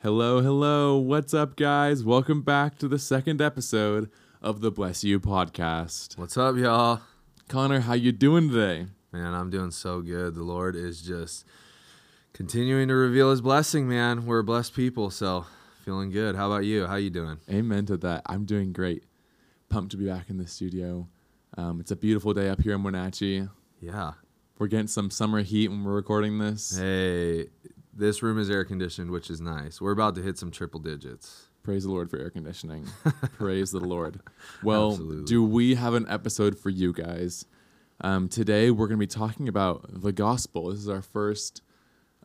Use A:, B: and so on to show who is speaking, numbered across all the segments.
A: Hello, hello. What's up, guys? Welcome back to the second episode of the Bless You podcast.
B: What's up, y'all?
A: Connor, how you doing today?
B: Man, I'm doing so good. The Lord is just continuing to reveal his blessing, man. We're blessed people, so feeling good. How about you? How you doing?
A: Amen to that. I'm doing great. Pumped to be back in the studio. Um, it's a beautiful day up here in Wenatchee.
B: Yeah.
A: We're getting some summer heat when we're recording this.
B: Hey, this room is air conditioned, which is nice. We're about to hit some triple digits.
A: Praise the Lord for air conditioning. Praise the Lord. Well,
B: Absolutely.
A: do we have an episode for you guys? Um, today, we're going to be talking about the gospel. This is our first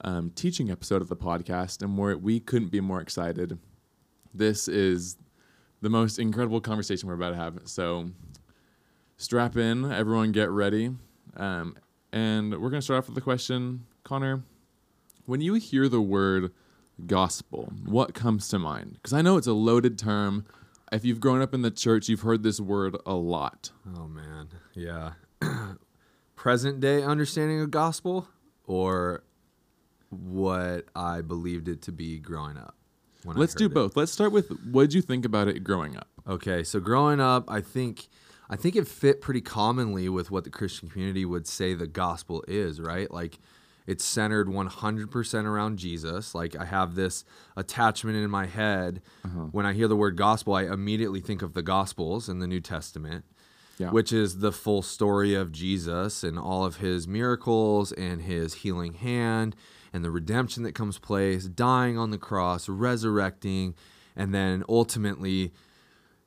A: um, teaching episode of the podcast, and we're, we couldn't be more excited. This is the most incredible conversation we're about to have. So, strap in, everyone, get ready. Um, and we're going to start off with the question Connor, when you hear the word gospel, what comes to mind? Because I know it's a loaded term. If you've grown up in the church, you've heard this word a lot.
B: Oh man. Yeah. Present day understanding of gospel or what I believed it to be growing up.
A: Let's do
B: heard it?
A: both. Let's start with what did you think about it growing up?
B: Okay, so growing up, I think I think it fit pretty commonly with what the Christian community would say the gospel is, right? Like it's centered 100% around Jesus. Like I have this attachment in my head uh-huh. when I hear the word gospel, I immediately think of the gospels in the New Testament.
A: Yeah.
B: Which is the full story of Jesus and all of his miracles and his healing hand and the redemption that comes place, dying on the cross, resurrecting, and then ultimately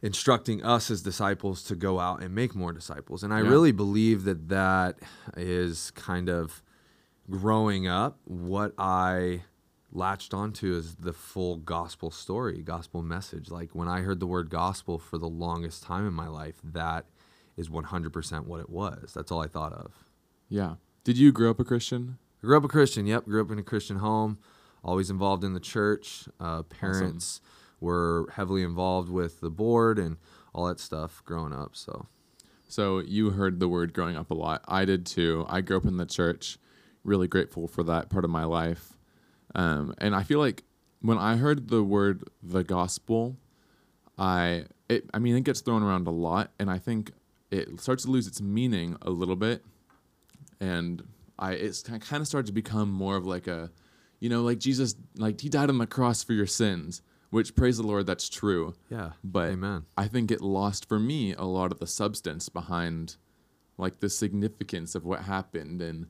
B: instructing us as disciples to go out and make more disciples. And I
A: Yeah.
B: really believe that that is kind of growing up what I latched onto is the full gospel story, gospel message. Like when I heard the word gospel for the longest time in my life, that is 100% what it was. That's all I thought of.
A: Yeah. Did you grow up a Christian?
B: I grew up a Christian. Yep, grew up in a Christian home. Always involved in the church. Uh, parents were heavily involved with the board and all that stuff growing up. So
A: So you heard the word growing up a lot. I did too. I grew up in the church. Really grateful for that part of my life. Um, and I feel like when I heard the word the gospel, I it I mean it gets thrown around a lot, and I think it starts to lose its meaning a little bit. And I it's kind of started to become more of like a, you know, like Jesus, like he died on the cross for your sins. Which praise the Lord, that's true.
B: yeah,
A: But
B: amen.
A: I think it lost for me a lot of the substance behind like the significance of what happened and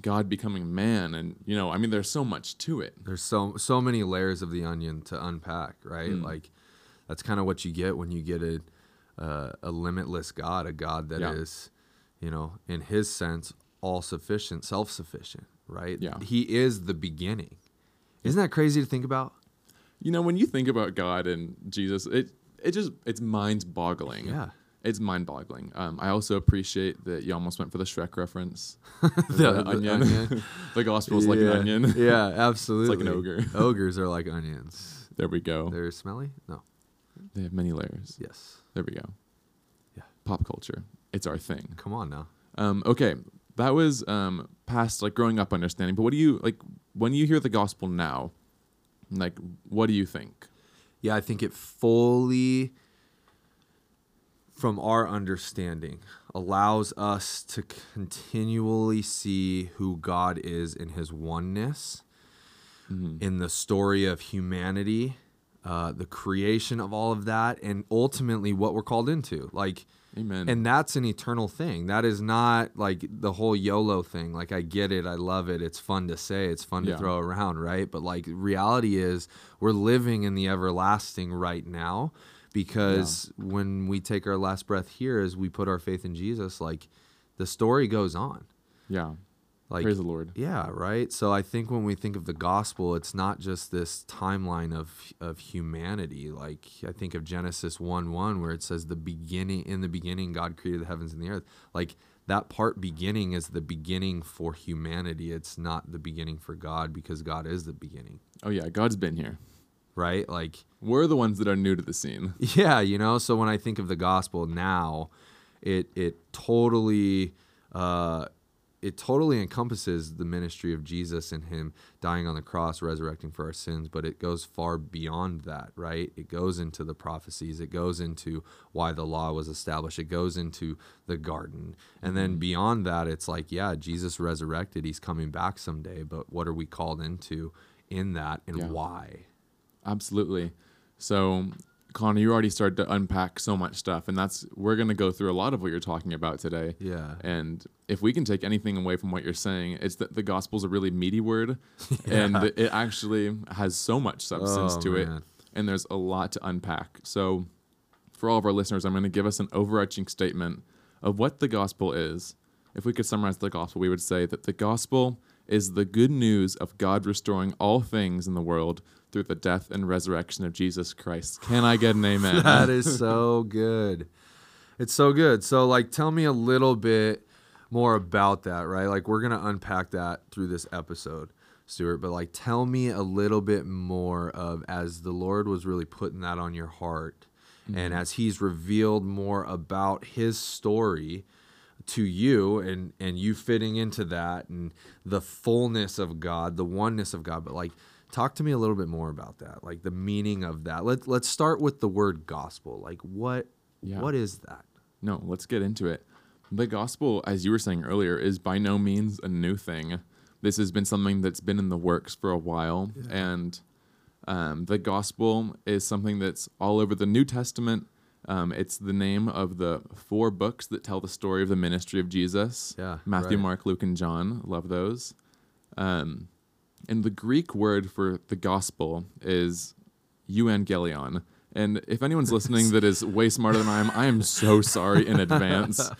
A: God becoming man and you know, I mean there's so much to it.
B: There's so so many layers of the onion to unpack, right?
A: Mm.
B: Like that's kind of what you get when you get a uh, a limitless God, a God that is,
A: Yeah.
B: you know, in His sense, all sufficient, self sufficient, right?
A: Yeah.
B: He is the beginning. Isn't that crazy to think about?
A: You know, when you think about God and Jesus, it it just it's mind boggling.
B: Yeah.
A: It's mind boggling. Um, I also appreciate that you almost went for the Shrek reference.
B: The-
A: the,
B: the
A: onion.
B: onion.
A: the gospel's like an onion.
B: Yeah, absolutely.
A: It's like an ogre.
B: Ogres are like onions.
A: There we go.
B: They're smelly? No.
A: They have many layers.
B: Yes.
A: There we go.
B: Yeah.
A: Pop culture. It's our thing.
B: Come on now.
A: Um, okay, that was um, past like growing up understanding. But what do you like when you hear the gospel now? Like, what do you think?
B: Yeah, I think it fully, from our understanding, allows us to continually see who God is in his oneness, in the story of humanity, uh, the creation of all of that, and ultimately what we're called into. Like,
A: Amen.
B: and that's an eternal thing. That is not like the whole YOLO thing. Like I get it, I love it. It's fun to say, it's fun
A: Yeah.
B: to throw around, right? But like reality is we're living in the everlasting right now because when we take our last breath here as we put our faith in Jesus, like the story goes on.
A: yeah.
B: Like
A: Praise the Lord.
B: yeah, right. So I think when we think of the gospel, it's not just this timeline of of humanity. Like I think of Genesis one one, where it says the beginning in the beginning God created the heavens and the earth. Like that part beginning is the beginning for humanity. It's not the beginning for God because God is the beginning,
A: Oh yeah, God's been here.
B: right? Like
A: We're the ones that are new to the scene.
B: Yeah, you know. So when I think of the gospel now, it it totally uh, it totally encompasses the ministry of Jesus and him dying on the cross, resurrecting for our sins, but it goes far beyond that, right? It goes into the prophecies, it goes into why the law was established, it goes into the garden. And then
A: Mm-hmm.
B: beyond that, it's like, yeah, Jesus resurrected, he's coming back someday, but what are we called into in that and
A: Yeah.
B: why?
A: Absolutely. So, Connor, you already started to unpack so much stuff, and that's we're going to go through a lot of what you're talking about today.
B: Yeah.
A: And if we can take anything away from what you're saying, it's that the gospel's a really meaty word, and it actually has so much substance
B: Oh,
A: to it,
B: man.
A: and there's a lot to unpack. So, for all of our listeners, I'm going to give us an overarching statement of what the gospel is. If we could summarize the gospel, we would say that the gospel is the good news of God restoring all things in the world through the death and resurrection of Jesus Christ. Can I get an amen?
B: that is so good. It's so good. So, like, tell me a little bit more about that, right? Like, we're going to unpack that through this episode, Stewart, but like, tell me a little bit more of as the Lord was really putting that on your heart and mm-hmm. as He's revealed more about His story to you and and you fitting into that and the fullness of God, the oneness of God. But like talk to me a little bit more about that. Like the meaning of that. Let let's start with the word gospel. Like what
A: Yeah.
B: what is that?
A: No, let's get into it. The gospel, as you were saying earlier, is by no means a new thing. This has been something that's been in the works for a while. And um, the gospel is something that's all over the New Testament. Um, it's the name of the four books that tell the story of the ministry of Jesus
B: Yeah,
A: Matthew,
B: right.
A: Mark, Luke, and John. Love those. Um, and the Greek word for the gospel is euangelion. And if anyone's listening that is way smarter than I am, I am so sorry in advance.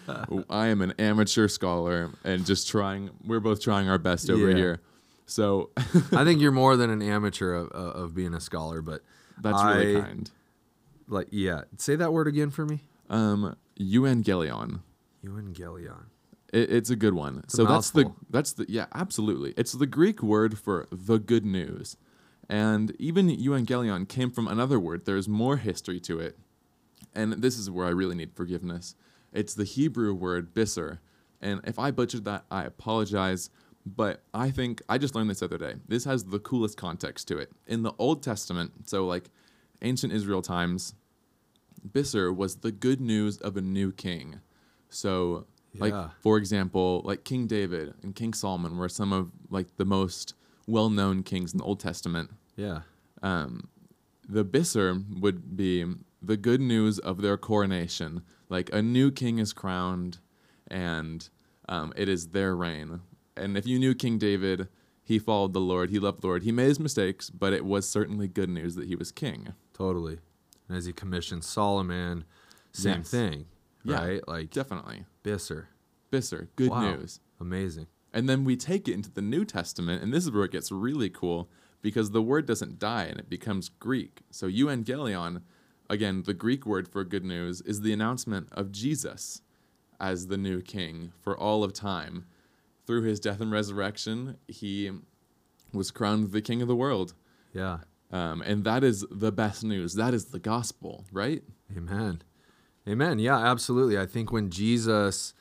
A: I am an amateur scholar and just trying, we're both trying our best over
B: Yeah.
A: here. So
B: I think you're more than an amateur of, of being a scholar, but
A: that's really
B: I-
A: kind.
B: like yeah, say that word again for me.
A: Um, euangelion.
B: Evangelion.
A: It, it's a good one.
B: a
A: so that's the that's the yeah, absolutely. It's the Greek word for the good news. And even evangelion came from another word. There's more history to it. And this is where I really need forgiveness. It's the Hebrew word bisser. And if I butchered that, I apologize. But I think I just learned this the other day. This has the coolest context to it. In the Old Testament, so like ancient Israel times, Bisser was the good news of a new king. So, like for example, like King David and King Solomon were some of like the most well-known kings in the Old Testament.
B: Yeah.
A: Um, the Bisser would be the good news of their coronation. Like a new king is crowned, and um, it is their reign. And if you knew King David, he followed the Lord. He loved the Lord. He made his mistakes, but it was certainly good news that he was king.
B: Totally. And as he commissioned Solomon, same
A: Yes.
B: thing.
A: Yeah.
B: Right? Like
A: Definitely.
B: Bisser.
A: Bisser, good
B: Wow.
A: news.
B: Amazing.
A: And then we take it into the New Testament, and this is where it gets really cool because the word doesn't die and it becomes Greek. So euangelion, again, the Greek word for good news, is the announcement of Jesus as the new king for all of time. Through his death and resurrection, he was crowned the king of the world.
B: Yeah.
A: Um, and that is the best news. That is the gospel, right?
B: Amen. Amen. Yeah, absolutely. I think when Jesus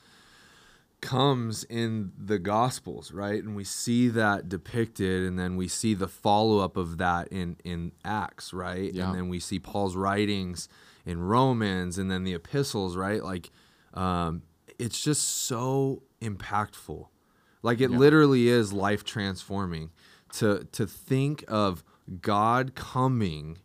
B: comes in the gospels, right? And we see that depicted and then we see the follow-up of that in in Acts, right?
A: Yeah.
B: And then we see Paul's writings in Romans and then the epistles, right? Like um it's just so impactful. Like it
A: Yeah.
B: literally is life transforming to to think of God coming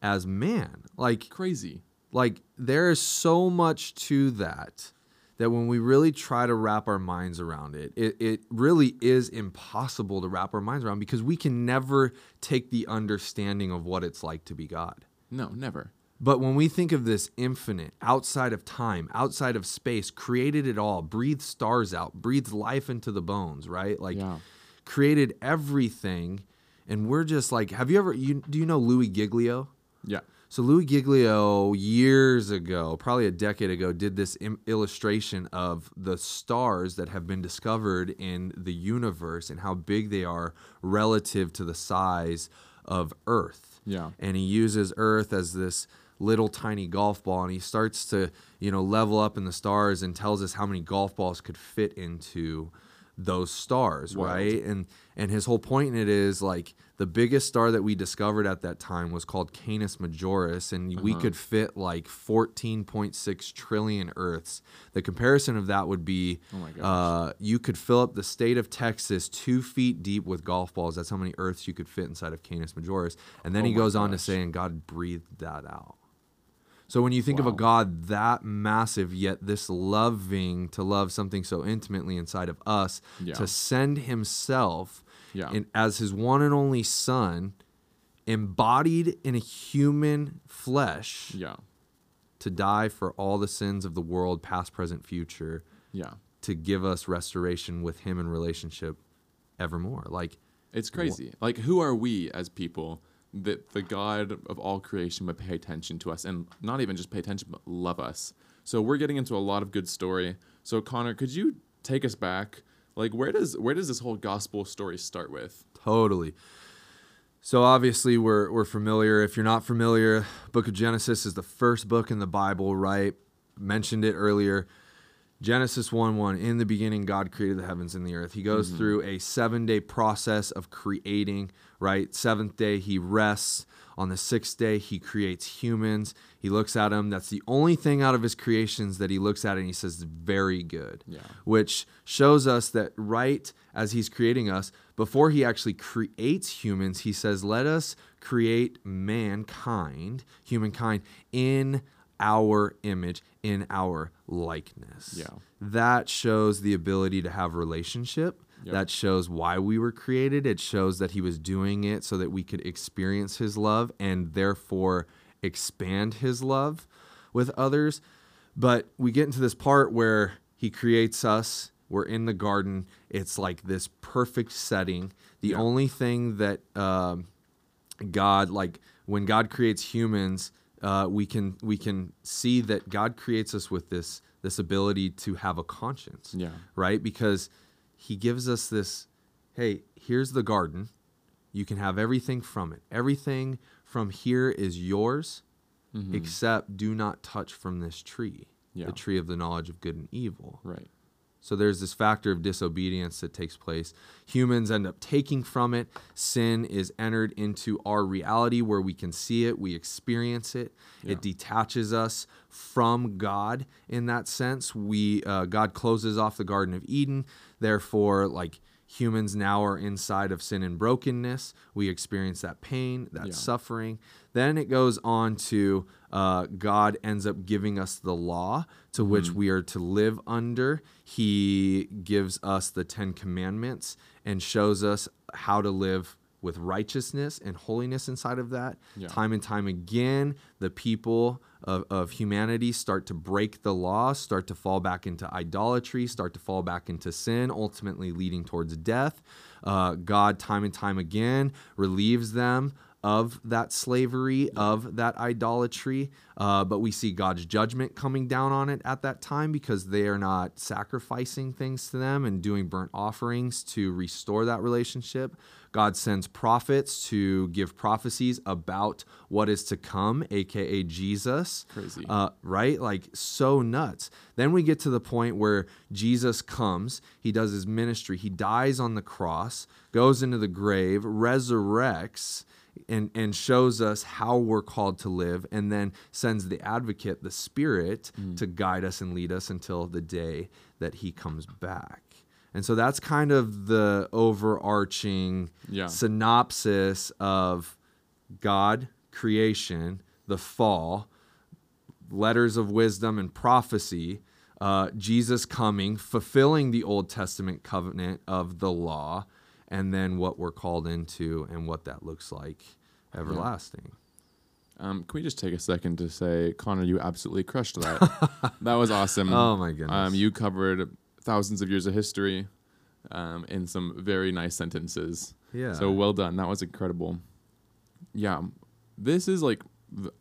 B: as man. Like
A: Crazy.
B: Like there is so much to that that when we really try to wrap our minds around it, it, it really is impossible to wrap our minds around because we can never take the understanding of what it's like to be God.
A: No, never.
B: But when we think of this infinite, outside of time, outside of space, created it all, breathed stars out, breathed life into the bones, right? Like
A: Yeah.
B: created everything. And we're just like, have you ever, you, do you know Louis Giglio?
A: Yeah.
B: So Louis Giglio years ago, probably a decade ago, did this Im- illustration of the stars that have been discovered in the universe and how big they are relative to the size of Earth.
A: Yeah.
B: And he uses Earth as this little tiny golf ball and he starts to, you know, level up in the stars and tells us how many golf balls could fit into those stars,
A: Wild.
B: right? And and his whole point in it is like the biggest star that we discovered at that time was called Canis Majoris, and we
A: Uh-huh.
B: could fit like 14.6 trillion Earths. The comparison of that would be
A: Oh
B: uh, you could fill up the state of Texas two feet deep with golf balls. That's how many Earths you could fit inside of Canis Majoris. And then
A: Oh
B: he goes on to say, and God breathed that out. So when you think of a God that massive, yet this loving to love something so intimately inside of us,
A: Yeah.
B: to send Himself
A: Yeah.
B: in, as His one and only Son, embodied in a human flesh,
A: yeah.
B: to die for all the sins of the world, past, present, future,
A: Yeah.
B: to give us restoration with Him in relationship evermore. Like,
A: It's crazy. Like, who are we as people that the God of all creation would pay attention to us and not even just pay attention, but love us? So we're getting into a lot of good story. So Connor, could you take us back? Like, where does where does this whole gospel story start with?
B: Totally. So obviously we're we're familiar. If you're not familiar, Book of Genesis is the first book in the Bible, right? Mentioned it earlier. Genesis 1 1, in the beginning, God created the heavens and the earth. He goes mm-hmm. through a seven day process of creating, right? Seventh day, he rests. On the sixth day, he creates humans. He looks at them. That's the only thing out of his creations that he looks at and he says, very good
A: Yeah.
B: which shows us that right as he's creating us, before he actually creates humans, he says, Let us create mankind, humankind, in our image, in our likeness.
A: Yeah.
B: That shows the ability to have relationship.
A: Yep.
B: That shows why we were created. It shows that he was doing it so that we could experience his love and therefore expand his love with others. But we get into this part where he creates us. We're in the garden. It's like this perfect setting. The
A: Yeah.
B: only thing that um, God, like when God creates humans, uh, we can we can see that God creates us with this this ability to have a conscience
A: Yeah.
B: right? Because he gives us this hey, here's the garden. You can have everything from it. Everything from here is yours, except do not touch from this tree,
A: Yeah.
B: the tree of the knowledge of good and evil.
A: Right.
B: So there's this factor of disobedience that takes place. Humans end up taking from it. Sin is entered into our reality where we can see it, we experience it.
A: Yeah.
B: It detaches us from God in that sense. We uh, God closes off the Garden of Eden. Therefore, like humans now are inside of sin and brokenness. We experience that pain, that
A: Yeah.
B: suffering. Then it goes on to uh, God ends up giving us the law to which we are to live under. He gives us the Ten Commandments and shows us how to live with righteousness and holiness inside of that.
A: Yeah.
B: Time and time again, the people of, of humanity start to break the law, start to fall back into idolatry, start to fall back into sin, ultimately leading towards death. Uh, God, time and time again, relieves them of that slavery, of that idolatry. Uh, but we see God's judgment coming down on it at that time because they are not sacrificing things to them and doing burnt offerings to restore that relationship. God sends prophets to give prophecies about what is to come, aka Jesus.
A: Crazy.
B: Uh, right? Like so nuts. Then we get to the point where Jesus comes, he does his ministry, he dies on the cross, goes into the grave, resurrects. And, and shows us how we're called to live, and then sends the advocate, the Spirit, to guide us and lead us until the day that He comes back. And so that's kind of the overarching
A: Yeah.
B: synopsis of God, creation, the fall, letters of wisdom and prophecy, uh, Jesus coming, fulfilling the Old Testament covenant of the law, and then what we're called into and what that looks like everlasting.
A: Um, can we just take a second to say, Connor, you absolutely crushed that. that was awesome.
B: Oh my goodness.
A: Um, you covered thousands of years of history um, in some very nice sentences.
B: Yeah.
A: So well done. That was incredible. Yeah. This is like,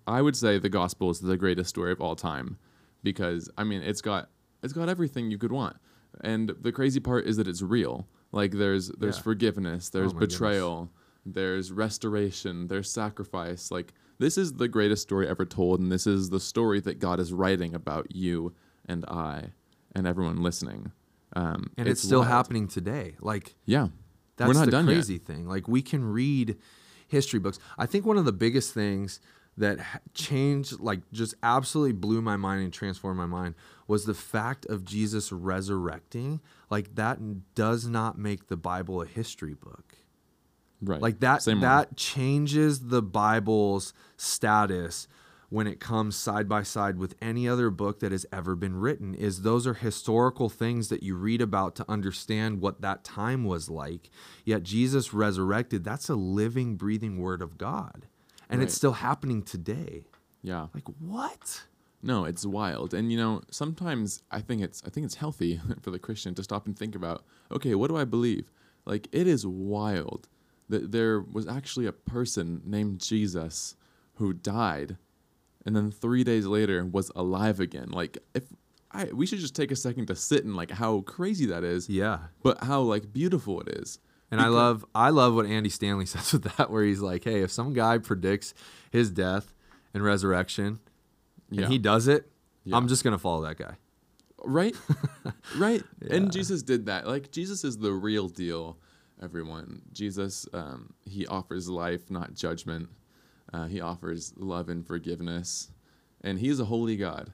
A: I would say the gospel is the greatest story of all time because, I mean, it's got, it's got everything you could want. And the crazy part is that it's real. Like there's, there's
B: Yeah.
A: forgiveness, there's
B: Oh my goodness.
A: betrayal, there's restoration, there's sacrifice. Like this is the greatest story ever told. And this is the story that God is writing about you and I and everyone listening. Um,
B: and it's, still
A: wild.
B: happening today. Like
A: Yeah,
B: that's
A: we're not
B: the
A: done
B: crazy
A: yet.
B: thing. Like we can read history books. I think one of the biggest things that changed, like just absolutely blew my mind and transformed my mind, was the fact of Jesus resurrecting. Like that does not make the Bible a history book.
A: Right.
B: Like that
A: Same
B: that changes the Bible's status when it comes side by side with any other book that has ever been written is those are historical things that you read about to understand what that time was like. Yet Jesus resurrected, that's a living breathing word of God. And it's still happening today.
A: Yeah.
B: Like what?
A: No, it's wild. And you know, sometimes I think it's I think it's healthy for the Christian to stop and think about, okay, what do I believe? Like it is wild that there was actually a person named Jesus who died and then 3 days later was alive again. Like if I we should just take a second to sit and like how crazy that is,
B: Yeah.
A: but how like beautiful it is.
B: And I love I love what Andy Stanley says with that where he's like, "Hey, if some guy predicts his death and resurrection
A: Yeah.
B: and he does it,
A: Yeah.
B: I'm just going to follow that guy."
A: right? Right?
B: Yeah.
A: and jesus did that. Like jesus is the real deal everyone. Jesus um, he offers life not judgment. Uh, he offers love and forgiveness. And he's a holy god.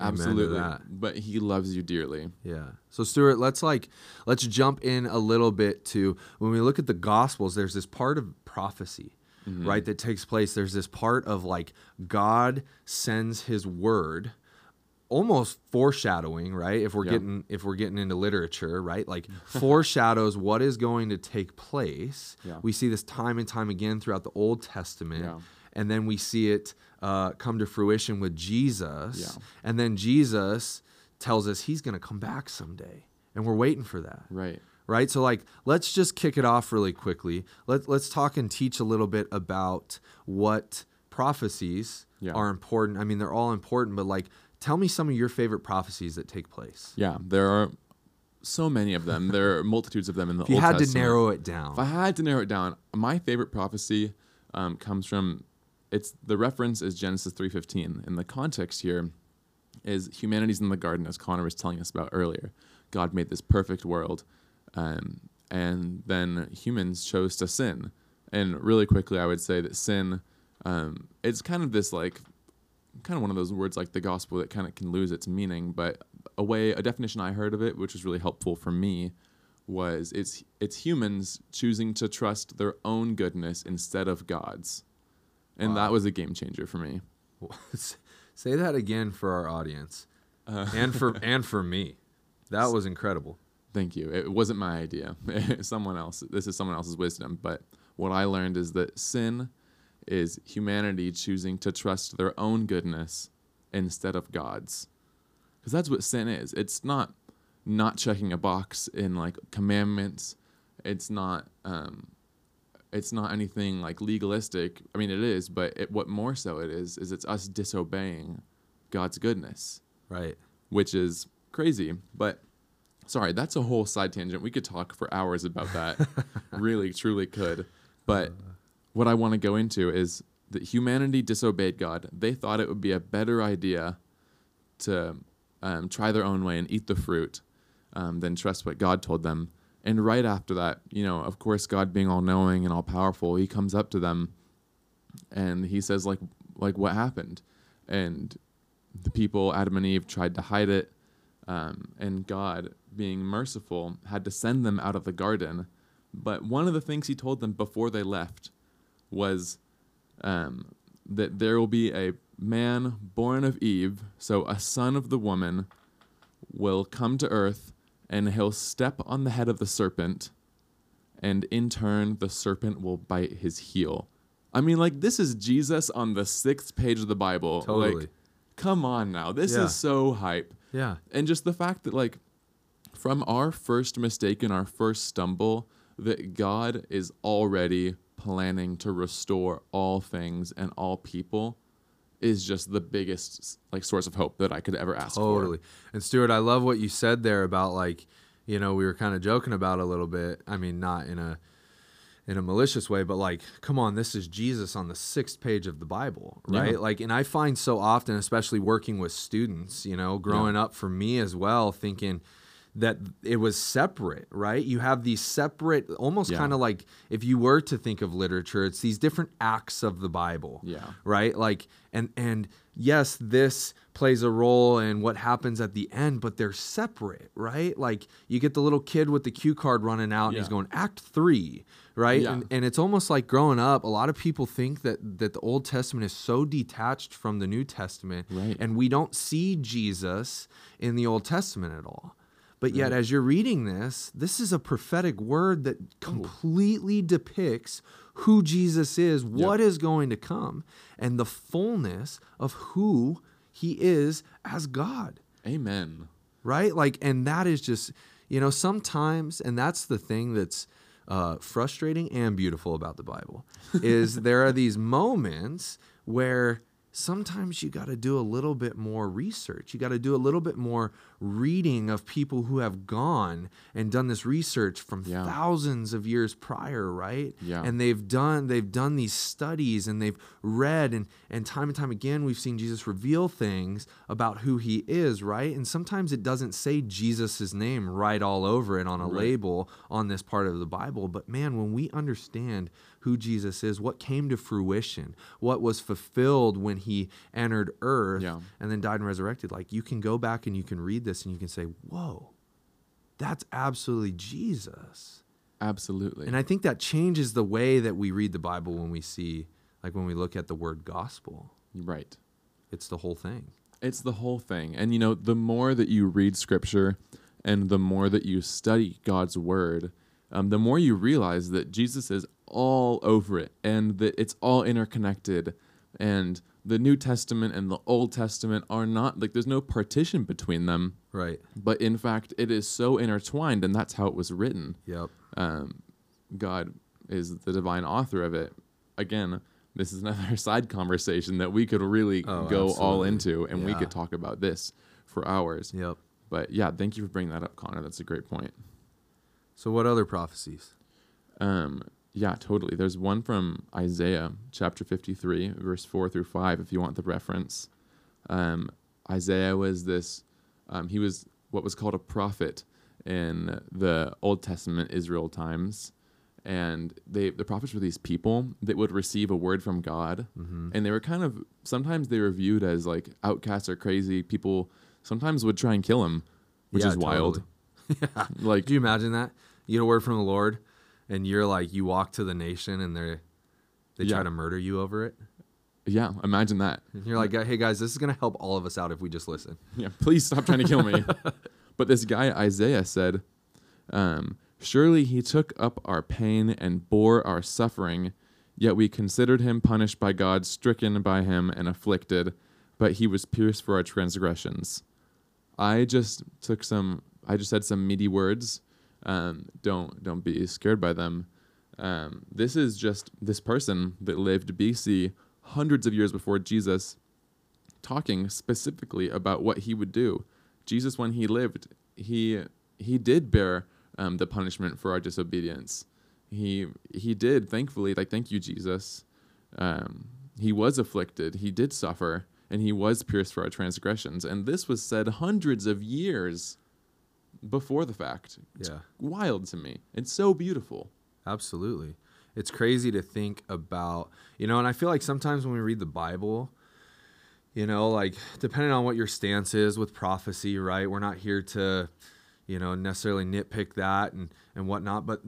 A: Absolutely. but he loves you dearly.
B: Yeah. So Stewart, let's like let's jump in a little bit to when we look at the gospels, there's this part of prophecy,
A: Mm-hmm.
B: right, that takes place. There's this part of like God sends his word almost foreshadowing, right? If we're
A: Yeah.
B: getting if we're getting into literature, right? Like foreshadows what is going to take place.
A: Yeah.
B: We see this time and time again throughout the Old Testament.
A: Yeah.
B: And then we see it uh, come to fruition with Jesus. And then Jesus tells us he's going to come back someday. And we're waiting for that.
A: right
B: Right? So like let's just kick it off really quickly. Let let's talk and teach a little bit about what prophecies
A: Yeah.
B: are important. I mean, they're all important, but like tell me some of your favorite prophecies that take place.
A: yeah there are so many of them there are multitudes of them in the
B: If you
A: Old
B: had to narrow it down.
A: If I had to narrow it down, my favorite prophecy um, comes from it's the reference is Genesis three fifteen, and the context here is humanity's in the garden, as Connor was telling us about earlier. God made this perfect world, um, and then humans chose to sin. And really quickly, I would say that sin, um, it's kind of this like, kind of one of those words like the gospel that kind of can lose its meaning. But a way, a definition I heard of it, which was really helpful for me, was it's it's humans choosing to trust their own goodness instead of God's, and that was a game changer for me.
B: Say that again for our audience. and for and for me. That was incredible.
A: Thank you. It wasn't my idea. someone else. This is someone else's wisdom. But what I learned is that sin is humanity choosing to trust their own goodness instead of God's. Because that's what sin is. It's not not checking a box in like commandments. It's not. Um, it's not anything like legalistic. I mean, it is, but it, what more so it is is it's us disobeying God's goodness
B: Right.
A: which is crazy. But sorry, that's a whole side tangent. We could talk for hours about that. really, truly could. But what I want to go into is that humanity disobeyed God. They thought it would be a better idea to um, try their own way and eat the fruit um, than trust what God told them. And right after that, you know, of course, God being all knowing and all powerful, He comes up to them and He says, like, like what happened, and the people, Adam and Eve, tried to hide it, um, and God, being merciful, had to send them out of the garden. But one of the things He told them before they left was um, that there will be a man born of Eve, so a son of the woman, will come to earth, and he'll step on the head of the serpent, and in turn, the serpent will bite his heel. I mean, like, this is Jesus on the sixth page of the Bible.
B: Totally.
A: Like, come on now. This
B: Yeah.
A: is so hype.
B: Yeah.
A: And just the fact that, like, from our first mistake and our first stumble, that God is already planning to restore all things and all people is just the biggest like source of hope that I could ever ask
B: Totally.
A: for. Totally.
B: And Stewart, I love what you said there about like, you know, we were kind of joking about a little bit. I mean, not in a in a malicious way, but like, come on, this is Jesus on the sixth page of the Bible, right?
A: Yeah.
B: Like, and I find so often, especially working with students, you know, growing up for me as well, thinking that it was separate, right? You have these separate, almost
A: Yeah.
B: kind of like if you were to think of literature, it's these different acts of the Bible
A: Yeah.
B: right like and and yes this plays a role in what happens at the end but they're separate right like you get the little kid with the cue card running out and he's going act three right
A: Yeah.
B: and, and it's almost like growing up a lot of people think that that the old testament is so detached from the new testament
A: Right.
B: and we don't see jesus in the old testament at all but yet, as you're reading this, this is a prophetic word that completely depicts who Jesus is, what is going to come, and the fullness of who he is as God,
A: Amen.
B: right? Like, and that is just, you know, sometimes, and that's the thing that's uh, frustrating and beautiful about the Bible, is there are these moments where sometimes you got to do a little bit more research. You got to do a little bit more reading of people who have gone and done this research from
A: Yeah.
B: thousands of years prior, right?
A: Yeah.
B: And they've done they've done these studies and they've read and and time and time again we've seen Jesus reveal things about who he is, right? And sometimes it doesn't say Jesus' name right all over it on a
A: Right.
B: label on this part of the Bible, but man, when we understand who Jesus is, what came to fruition, what was fulfilled when he entered earth
A: Yeah.
B: and then died and resurrected, like you can go back and you can read this and you can say, "Whoa. That's absolutely Jesus."
A: Absolutely.
B: And I think that changes the way that we read the Bible when we see, like when we look at the word gospel.
A: right.
B: It's the whole thing.
A: It's the whole thing. And you know, the more that you read scripture and the more that you study God's word, um, the more you realize that Jesus is all over it and that it's all interconnected. And the New Testament and the Old Testament are not like there's no partition between them,
B: Right.
A: but in fact, it is so intertwined, and that's how it was written.
B: Yep.
A: um, God is the divine author of it. Again, this is another side conversation that we could really
B: Oh,
A: go all into, and we could talk about this for hours.
B: Yep.
A: But yeah, thank you for bringing that up, Connor. That's a great point.
B: So what other prophecies?
A: Um, yeah, totally. There's one from Isaiah chapter 53, verse 4 through 5, if you want the reference. Um, Isaiah was this, um, he was what was called a prophet in the Old Testament Israel times. And they, the prophets were these people that would receive a word from God. And they were kind of, sometimes they were viewed as like outcasts or crazy. People sometimes would try and kill him, which
B: Yeah,
A: is wild.
B: yeah.
A: Like,
B: Do you imagine that? You get a word from the Lord and you're like you walk to the nation and they're they try to murder you over it.
A: yeah, imagine that.
B: And you're like, "Hey guys, this is going to help all of us out if we just listen."
A: Yeah, please stop trying to kill me. but this guy Isaiah said, um, "Surely he took up our pain and bore our suffering, yet we considered him punished by God, stricken by him and afflicted, but he was pierced for our transgressions." I just took some. I just said some meaty words. Um, don't don't be scared by them. Um, this is just this person that lived BC hundreds of years before Jesus talking specifically about what he would do. Jesus, when he lived, he he did bear um, the punishment for our disobedience. He he did, thankfully, like thank you, Jesus. Um, he was afflicted, he did suffer, and he was pierced for our transgressions. And this was said hundreds of years before the fact. It's
B: Yeah.
A: wild to me. It's so beautiful.
B: Absolutely. It's crazy to think about, you know, and I feel like sometimes when we read the Bible, you know, like depending on what your stance is with prophecy, right? We're not here to, you know, necessarily nitpick that and, and whatnot, but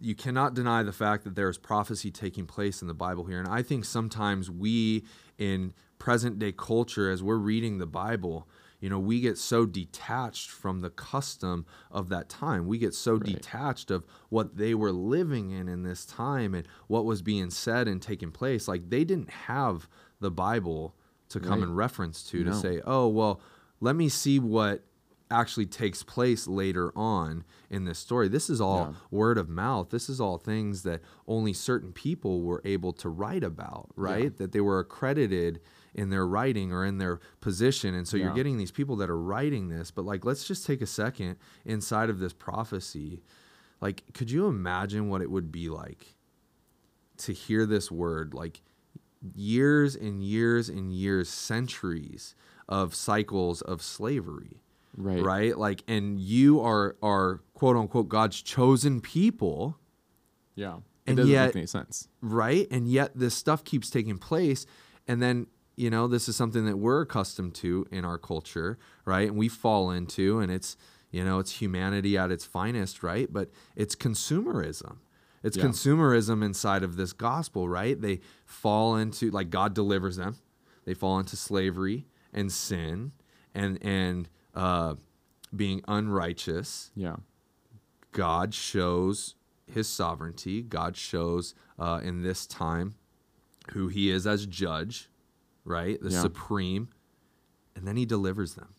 B: you cannot deny the fact that there is prophecy taking place in the Bible here. And I think sometimes we in present day culture, as we're reading the Bible, you know, we get so detached from the custom of that time. We get so detached of what they were living in in this time and what was being said and taking place. Like they didn't have the Bible to come
A: Right.
B: in reference to to say, oh, well, let me see what actually takes place later on in this story. This is all
A: Yeah.
B: word of mouth. This is all things that only certain people were able to write about, right? That they were accredited in their writing or in their position. And so you're getting these people that are writing this, but like let's just take a second inside of this prophecy. Like could you imagine what it would be like to hear this word like years and years and years centuries of cycles of slavery
A: Right.
B: right? Like, and you are are quote unquote God's chosen people,
A: Yeah. It
B: And
A: doesn't
B: yet-
A: make any sense.
B: right? And yet this stuff keeps taking place, and then you know this is something that we're accustomed to in our culture, right? And we fall into, and it's you know it's humanity at its finest, right? But it's consumerism. It's
A: Yeah.
B: consumerism inside of this gospel, right? They fall into like God delivers them. They fall into slavery and sin and and uh, being unrighteous.
A: Yeah.
B: God shows his sovereignty. God shows uh, in this time who he is as judge, right? The
A: Yeah.
B: supreme. And then he delivers them.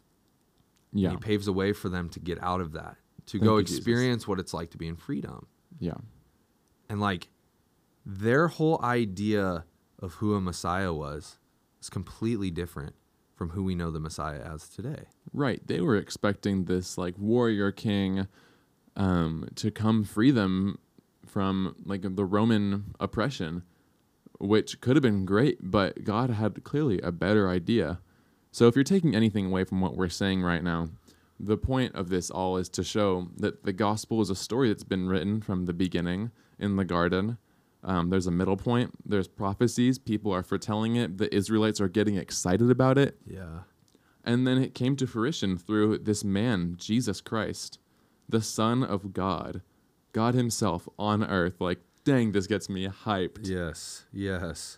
A: Yeah.
B: He paves a way for them to get out of that, to
A: Thank
B: go
A: you, Jesus.
B: experience what it's like to be in freedom.
A: Yeah.
B: And like their whole idea of who a Messiah was is completely different from who we know the Messiah as today.
A: Right. They were expecting this like warrior king um, to come free them from like the Roman oppression, which could have been great, but God had clearly a better idea. So if you're taking anything away from what we're saying right now, the point of this all is to show that the gospel is a story that's been written from the beginning in the garden. Um, there's a middle point. There's prophecies. People are foretelling it. The Israelites are getting excited about it.
B: Yeah.
A: And then it came to fruition through this man, Jesus Christ, the Son of God, God Himself on earth. Like, dang, this gets me hyped.
B: Yes. Yes.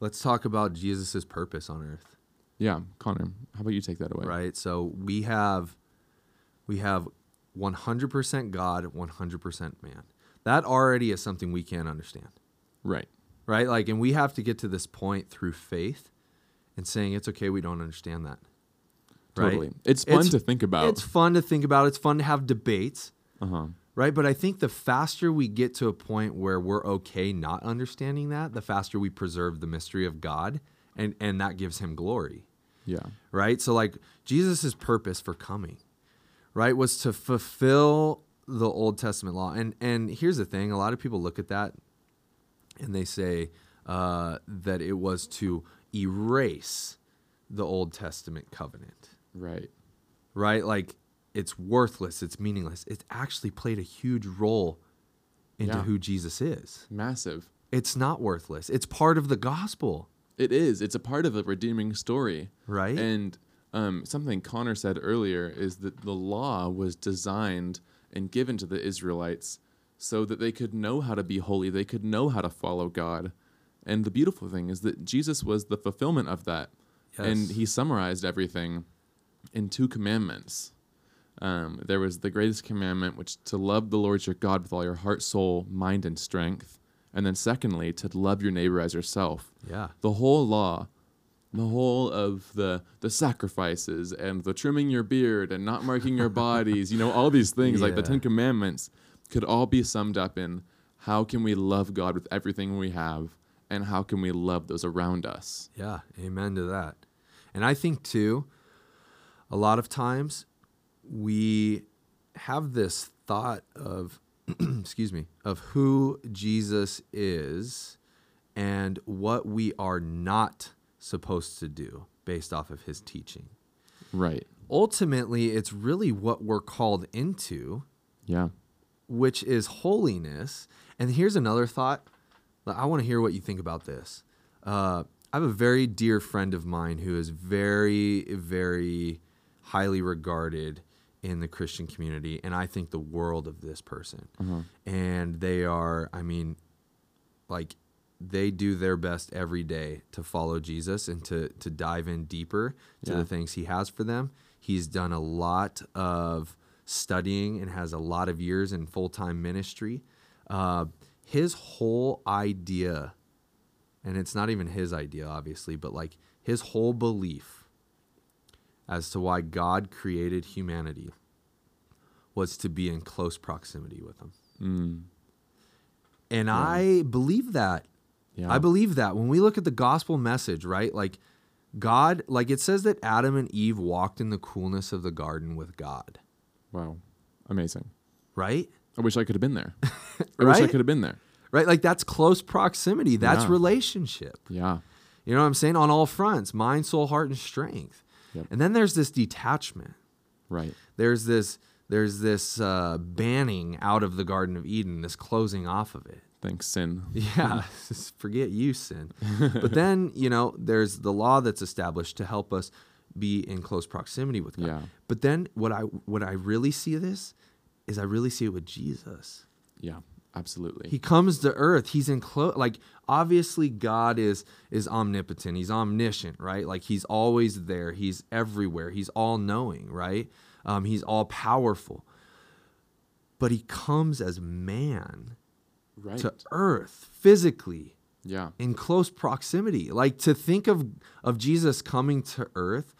B: Let's talk about Jesus' purpose on earth.
A: Yeah, Connor, how about you take that away?
B: right so we have we have 100% god 100% man that already is something we can't understand
A: Right.
B: right like and we have to get to this point through faith and saying it's okay we don't understand that right?
A: Totally. It's fun to think about.
B: it's fun to think about it's fun to have debates
A: Uh huh.
B: Right but i think the faster we get to a point where we're okay not understanding that the faster we preserve the mystery of god and and that gives him glory
A: Yeah.
B: right? So like Jesus' purpose for coming, right, was to fulfill the Old Testament law. And and here's the thing: a lot of people look at that and they say uh, that it was to erase the Old Testament covenant,
A: Right.
B: right? Like it's worthless, it's meaningless. It actually played a huge role into
A: Yeah.
B: who Jesus is.
A: Massive.
B: It's not worthless. It's part of the gospel,
A: It is. It's a part of the redeeming story.
B: right?
A: And um, something Connor said earlier is that the law was designed and given to the Israelites so that they could know how to be holy, they could know how to follow God. And the beautiful thing is that Jesus was the fulfillment of that. And he summarized everything in two commandments. Um, there was the greatest commandment, which to love the Lord your God with all your heart, soul, mind, and strength. And then secondly, to love your neighbor as yourself
B: yeah.
A: the whole law the whole of the the sacrifices and the trimming your beard and not marking your bodies you know all these things like the 10 commandments could all be summed up in how can we love god with everything we have and how can we love those around us
B: Yeah, amen to that. And I think too, a lot of times we have this thought of, excuse me, of who Jesus is and what we are not supposed to do based off of his teaching.
A: right
B: Ultimately, it's really what we're called into,
A: yeah
B: which is holiness. And here's another thought. I want to hear what you think about this. Uh, I have a very dear friend of mine who is very, very highly regarded in the Christian community, and I think the world of this person. And they are, I mean, like, they do their best every day to follow Jesus and to to dive in deeper to
A: Yeah.
B: the things he has for them. He's done a lot of studying and has a lot of years in full time ministry. Uh, his whole idea, and it's not even his idea, obviously, but like his whole belief as to why God created humanity was to be in close proximity with him.
A: mm,
B: And I believe that.
A: yeah
B: I believe that when we look at the gospel message, right? Like God, like it says that Adam and Eve walked in the coolness of the garden with God,
A: wow amazing
B: right?
A: i wish i could have been there i wish i could have been there
B: Right? Like that's close proximity. That's
A: Yeah.
B: relationship.
A: yeah
B: You know what I'm saying? On all fronts mind, soul, heart, and strength.
A: Yep.
B: And then there's this detachment,
A: Right.
B: There's this there's this uh, banning out of the Garden of Eden, this closing off of it.
A: Thanks, sin.
B: Yeah, forget you, sin. But then, you know, there's the law that's established to help us be in close proximity with God.
A: Yeah.
B: But then what I what I really see this is I really see it with Jesus.
A: Yeah, absolutely.
B: He comes to earth. He's in close like obviously God is is omnipotent. He's omniscient, right? Like he's always there. He's everywhere. He's all knowing, right? Um, he's all powerful. But he comes as man
A: right.
B: to earth physically
A: yeah.
B: in close proximity. Like to think of of Jesus coming to earth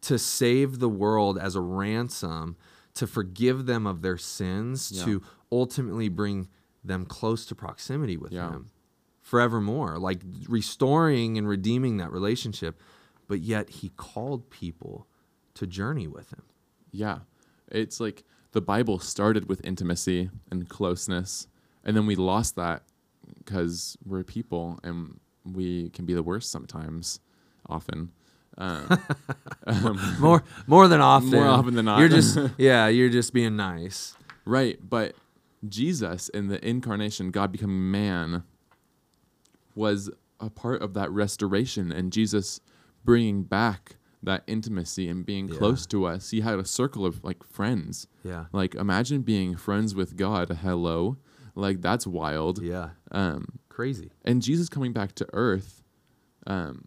B: to save the world as a ransom, to forgive them of their sins,
A: Yeah.
B: to ultimately bring them close to proximity with
A: Yeah.
B: him forevermore, like restoring and redeeming that relationship. But yet he called people to journey with him.
A: Yeah. It's like the Bible started with intimacy and closeness, and then we lost that because we're people and we can be the worst sometimes, often. Um, um,
B: More more than often.
A: More often than not.
B: You're just yeah, you're just being nice.
A: right. But Jesus in the incarnation, God becoming man, was a part of that restoration, and Jesus bringing back that intimacy and being
B: Yeah.
A: close to us. He had a circle of like friends.
B: Yeah.
A: Like imagine being friends with God. Hello. Like that's wild.
B: Yeah.
A: Um
B: Crazy.
A: and Jesus coming back to earth um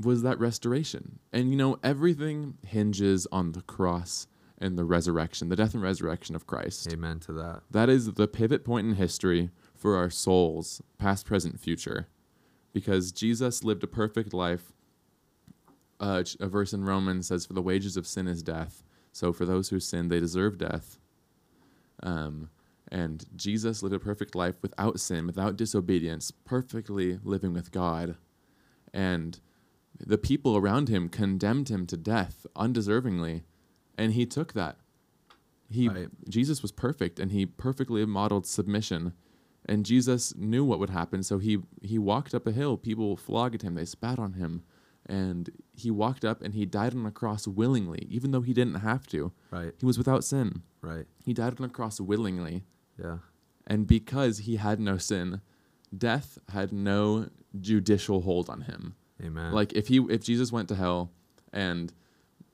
A: was that restoration. And you know everything hinges on the cross and the resurrection, the death and resurrection of Christ.
B: Amen to that.
A: That is the pivot point in history for our souls, past, present, future. Because Jesus lived a perfect life. Uh, a verse in Romans says, For the wages of sin is death. So for those who sin, they deserve death. Um, and Jesus lived a perfect life without sin, without disobedience, perfectly living with God. And the people around him condemned him to death undeservingly. And he took that. He
B: Right.
A: Jesus was perfect and he perfectly modeled submission. And Jesus knew what would happen, so he he walked up a hill. People flogged him, they spat on him, and he walked up and he died on a cross willingly, even though he didn't have to.
B: Right.
A: He was without sin.
B: Right.
A: He died on a cross willingly,
B: Yeah.
A: and because he had no sin, death had no judicial hold on him.
B: Amen.
A: Like if he if Jesus went to hell and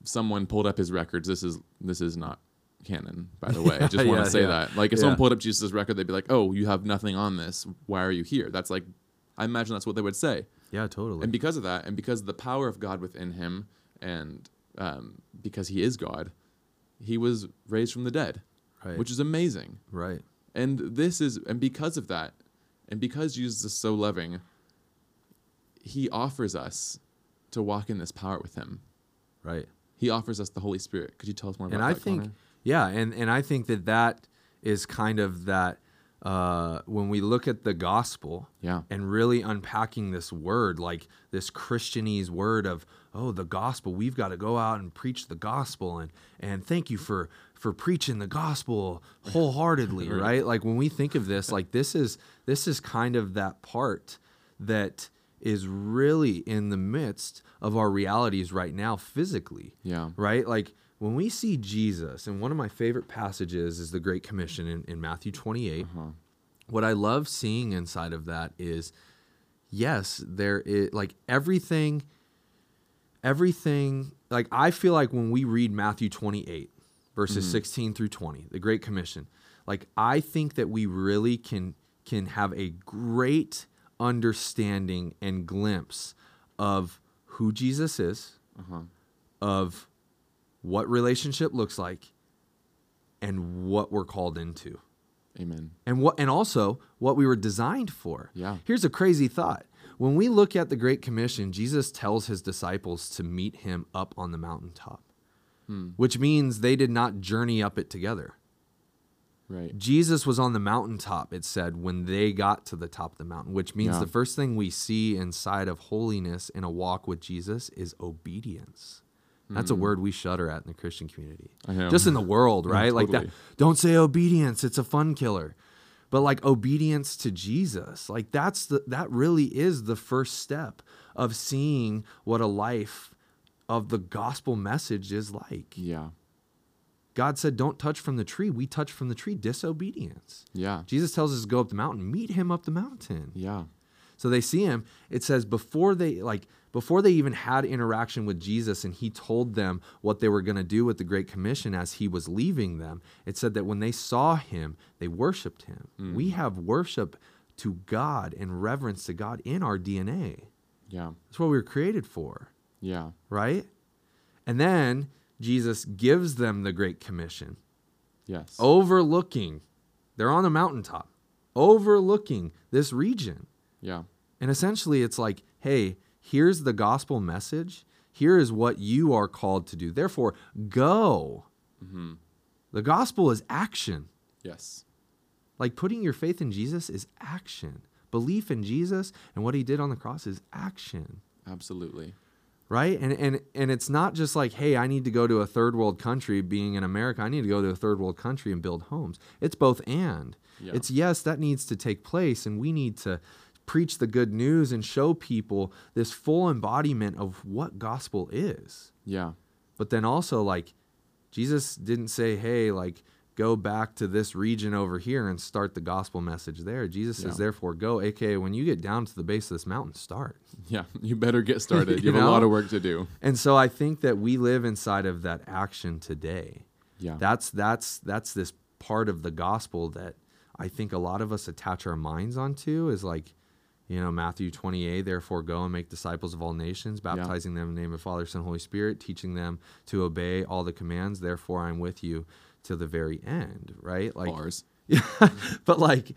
A: someone pulled up his records, this is this is not canon, by the way. I just want
B: Yeah,
A: to say
B: yeah.
A: that. Like if
B: Yeah.
A: someone pulled up Jesus' record, they'd be like, "Oh, you have nothing on this. Why are you here?" That's like I imagine that's what they would say.
B: yeah, totally.
A: And because of that, and because of the power of God within him, and um, because he is God, he was raised from the dead,
B: right.
A: which is amazing.
B: right.
A: And this is, and because of that, and because Jesus is so loving, he offers us to walk in this power with him.
B: Right.
A: He offers us the Holy Spirit. Could you tell us more about that?
B: and I think
A: Connor?
B: Yeah, and and I think that that is kind of that uh, when we look at the gospel
A: yeah,
B: and really unpacking this word, like this Christianese word of oh the gospel, we've got to go out and preach the gospel, and and thank you for for preaching the gospel wholeheartedly,
A: Right.
B: right? Like when we think of this, like this is this is kind of that part that is really in the midst of our realities right now physically
A: yeah,
B: right? Like when we see Jesus, and one of my favorite passages is the Great Commission in, in Matthew 28.
A: uh-huh.
B: What I love seeing inside of that is, yes, there is like everything, everything, like I feel like when we read Matthew 28, verses 16 through 20, the Great Commission, like I think that we really can can have a great understanding and glimpse of who Jesus is,
A: uh-huh.
B: of what relationship looks like and what we're called into
A: Amen.
B: and what and also what we were designed for.
A: Yeah.
B: Here's a crazy thought. When we look at the great commission, Jesus tells his disciples to meet him up on the mountaintop. Hmm. Which means they did not journey up it together.
A: Right.
B: Jesus was on the mountaintop, it said, when they got to the top of the mountain, which means
A: Yeah.
B: the first thing we see inside of holiness in a walk with Jesus is obedience. That's a mm. word we shudder at in the Christian community. Just in the world,
A: Yeah,
B: right? Like that. Don't say obedience, it's a fun killer. But like obedience to Jesus, like that's the that really is the first step of seeing what a life of the gospel message is like.
A: Yeah.
B: God said, "Don't touch from the tree." We touch from the tree, disobedience.
A: Yeah.
B: Jesus tells us to go up the mountain, meet him up the mountain.
A: Yeah.
B: So they see him. It says before they like before they even had interaction with Jesus and he told them what they were going to do with the great commission as he was leaving them. It said that when they saw him, they worshiped him. Mm-hmm. We have worship to God and reverence to God in our DNA.
A: Yeah.
B: That's what we were created for,
A: Yeah.
B: right? And then Jesus gives them the great commission
A: Yes.
B: overlooking they're on a mountaintop overlooking this region
A: Yeah.
B: And essentially, it's like, hey, here's the gospel message. Here is what you are called to do. Therefore, go.
A: Mm-hmm.
B: The gospel is action.
A: Yes.
B: Like putting your faith in Jesus is action. Belief in Jesus and what he did on the cross is action.
A: Absolutely.
B: Right? And and and it's not just like, hey, I need to go to a third world country being in America. I need to go to a third world country and build homes. It's both and.
A: Yeah.
B: It's yes, that needs to take place and we need to preach the good news and show people this full embodiment of what gospel is.
A: Yeah.
B: But then also like Jesus didn't say, "Hey, like go back to this region over here and start the gospel message there." Jesus says, "Therefore go." AKA when you get down to the base of this mountain, start.
A: Yeah. You better get started.
B: You
A: You, have a lot of work to do.
B: And so I think that we live inside of that action today.
A: Yeah.
B: That's that's that's this part of the gospel that I think a lot of us attach our minds onto is like, you know, Matthew 28, therefore go and make disciples of all nations, baptizing them in the name of the Father, Son, Holy Spirit, teaching them to obey all the commands, therefore I'm with you till the very end, right? Like
A: Bars.
B: yeah, but like,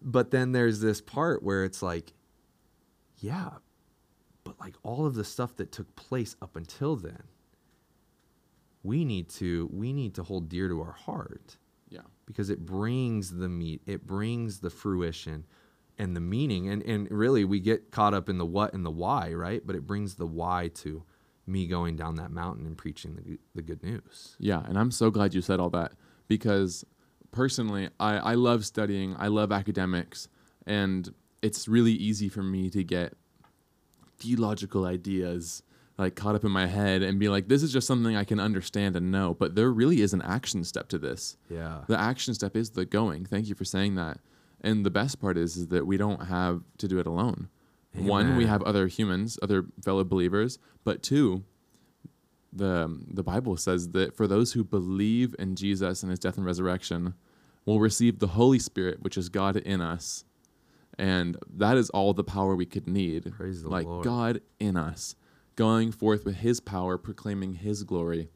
B: but then there's this part where it's like, yeah, but like all of the stuff that took place up until then, we need to we need to hold dear to our heart
A: Yeah.
B: because it brings the meat, it brings the fruition and the meaning, and and really we get caught up in the what and the why, right? But it brings the why to me going down that mountain and preaching the, the good news.
A: Yeah, and I'm so glad you said all that because personally, I, I love studying, I love academics, and it's really easy for me to get theological ideas like caught up in my head and be like, this is just something I can understand and know. But there really is an action step to this.
B: Yeah.
A: The action step is the going. Thank you for saying that. And the best part is, is that we don't have to do it alone. One, we have other humans, other fellow believers, but two, the the Bible says that for those who believe in Jesus and his death and resurrection will receive the Holy Spirit, which is God in us. And that is all the power we could need.
B: Praise the
A: like
B: Lord.
A: God in us, going forth with his power, proclaiming his glory.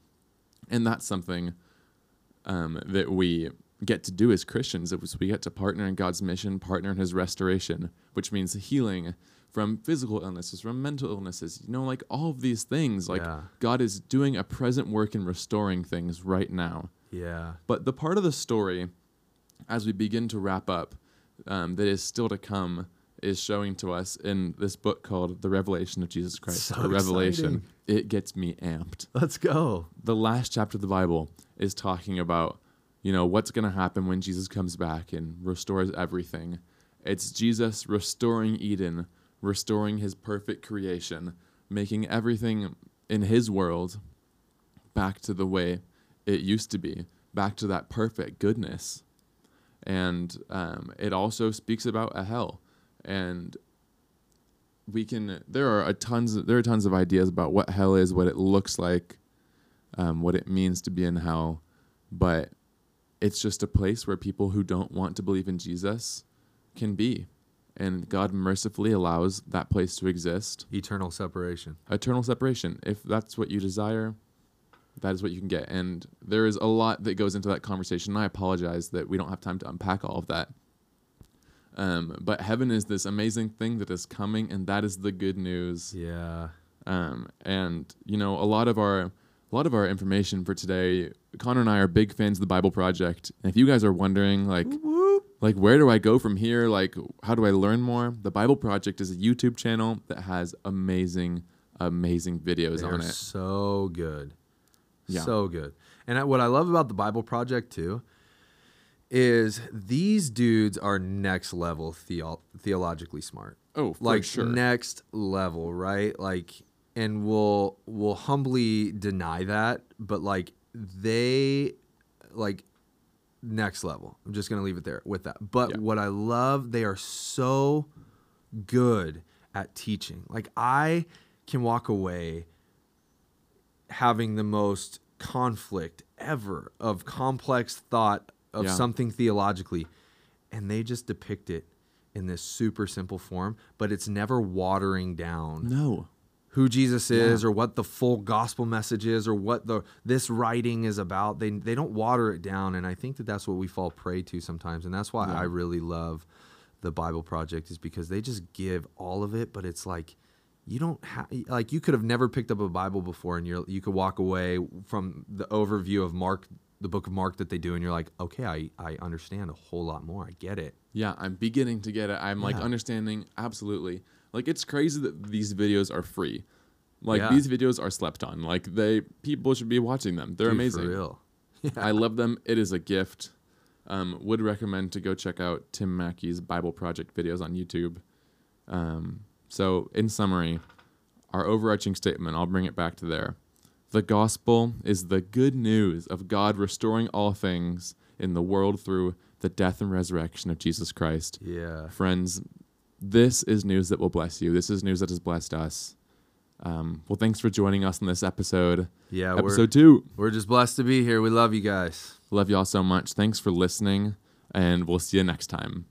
A: And that's something um, that we get to do as Christians. It was we get to partner in God's mission, partner in His restoration, which means healing from physical illnesses, from mental illnesses. You know, like all of these things. Like
B: Yeah.
A: God is doing a present work in restoring things right now.
B: Yeah.
A: But the part of the story, as we begin to wrap up, um, that is still to come, is showing to us in this book called The Revelation of Jesus Christ.
B: So
A: the Revelation.
B: exciting.
A: It gets me amped
B: Let's go.
A: the last chapter of the Bible is talking about, you know, what's going to happen when Jesus comes back and restores everything. It's Jesus restoring Eden, restoring his perfect creation, making everything in his world back to the way it used to be, back to that perfect goodness. And um, it also speaks about a hell. And we can there are a tons there are tons of ideas about what hell is, what it looks like, um, what it means to be in hell, but it's just a place where people who don't want to believe in Jesus can be, and God mercifully allows that place to exist.
B: Eternal separation.
A: Eternal separation. If that's what you desire, that is what you can get. And there is a lot that goes into that conversation. And I apologize that we don't have time to unpack all of that. Um, but heaven is this amazing thing that is coming, and that is the good news.
B: Yeah.
A: Um, and you know, a lot of our a lot of our information for today, Connor and I are big fans of the Bible Project. And if you guys are wondering, like, like where do I go from here? Like, how do I learn more? The Bible Project is a YouTube channel that has amazing, amazing videos
B: They're
A: on it.
B: so good.
A: Yeah.
B: So good. And I- what I love about the Bible Project too is these dudes are next level theo- theologically smart.
A: Oh, for
B: like
A: sure.
B: next level, right? Like and we'll will humbly deny that, but like they like next level. I'm just gonna leave it there with that. But
A: Yeah.
B: what I love, they are so good at teaching. Like I can walk away having the most conflict ever of complex thought of
A: Yeah.
B: something theologically, and they just depict it in this super simple form, but it's never watering down
A: No.
B: Who Jesus is
A: Yeah.
B: or what the full gospel message is or what the this writing is about. They they don't water it down, and I think that that's what we fall prey to sometimes, and that's why
A: Yeah.
B: I really love the Bible Project is because they just give all of it, but it's like you don't have like you could have never picked up a Bible before, and you're you could walk away from the overview of Mark, the book of Mark that they do, and you're like, okay, I I understand a whole lot more. I get it.
A: Yeah, I'm beginning to get it. I'm like understanding absolutely. Like it's crazy that these videos are free. Like
B: Yeah.
A: these videos are slept on. Like they people should be watching them. They're
B: Dude,
A: amazing.
B: for real. Yeah.
A: I love them. It is a gift. Um, would recommend to go check out Tim Mackie's Bible Project videos on YouTube. Um, so, in summary, our overarching statement, I'll bring it back to there. The gospel is the good news of God restoring all things in the world through the death and resurrection of Jesus Christ.
B: Yeah.
A: Friends, this is news that will bless you. This is news that has blessed us. Um, well, thanks for joining us in this episode.
B: Yeah. We're,
A: episode two.
B: we're just blessed to be here. We love you guys.
A: Love y'all so much. Thanks for listening, and we'll see you next time.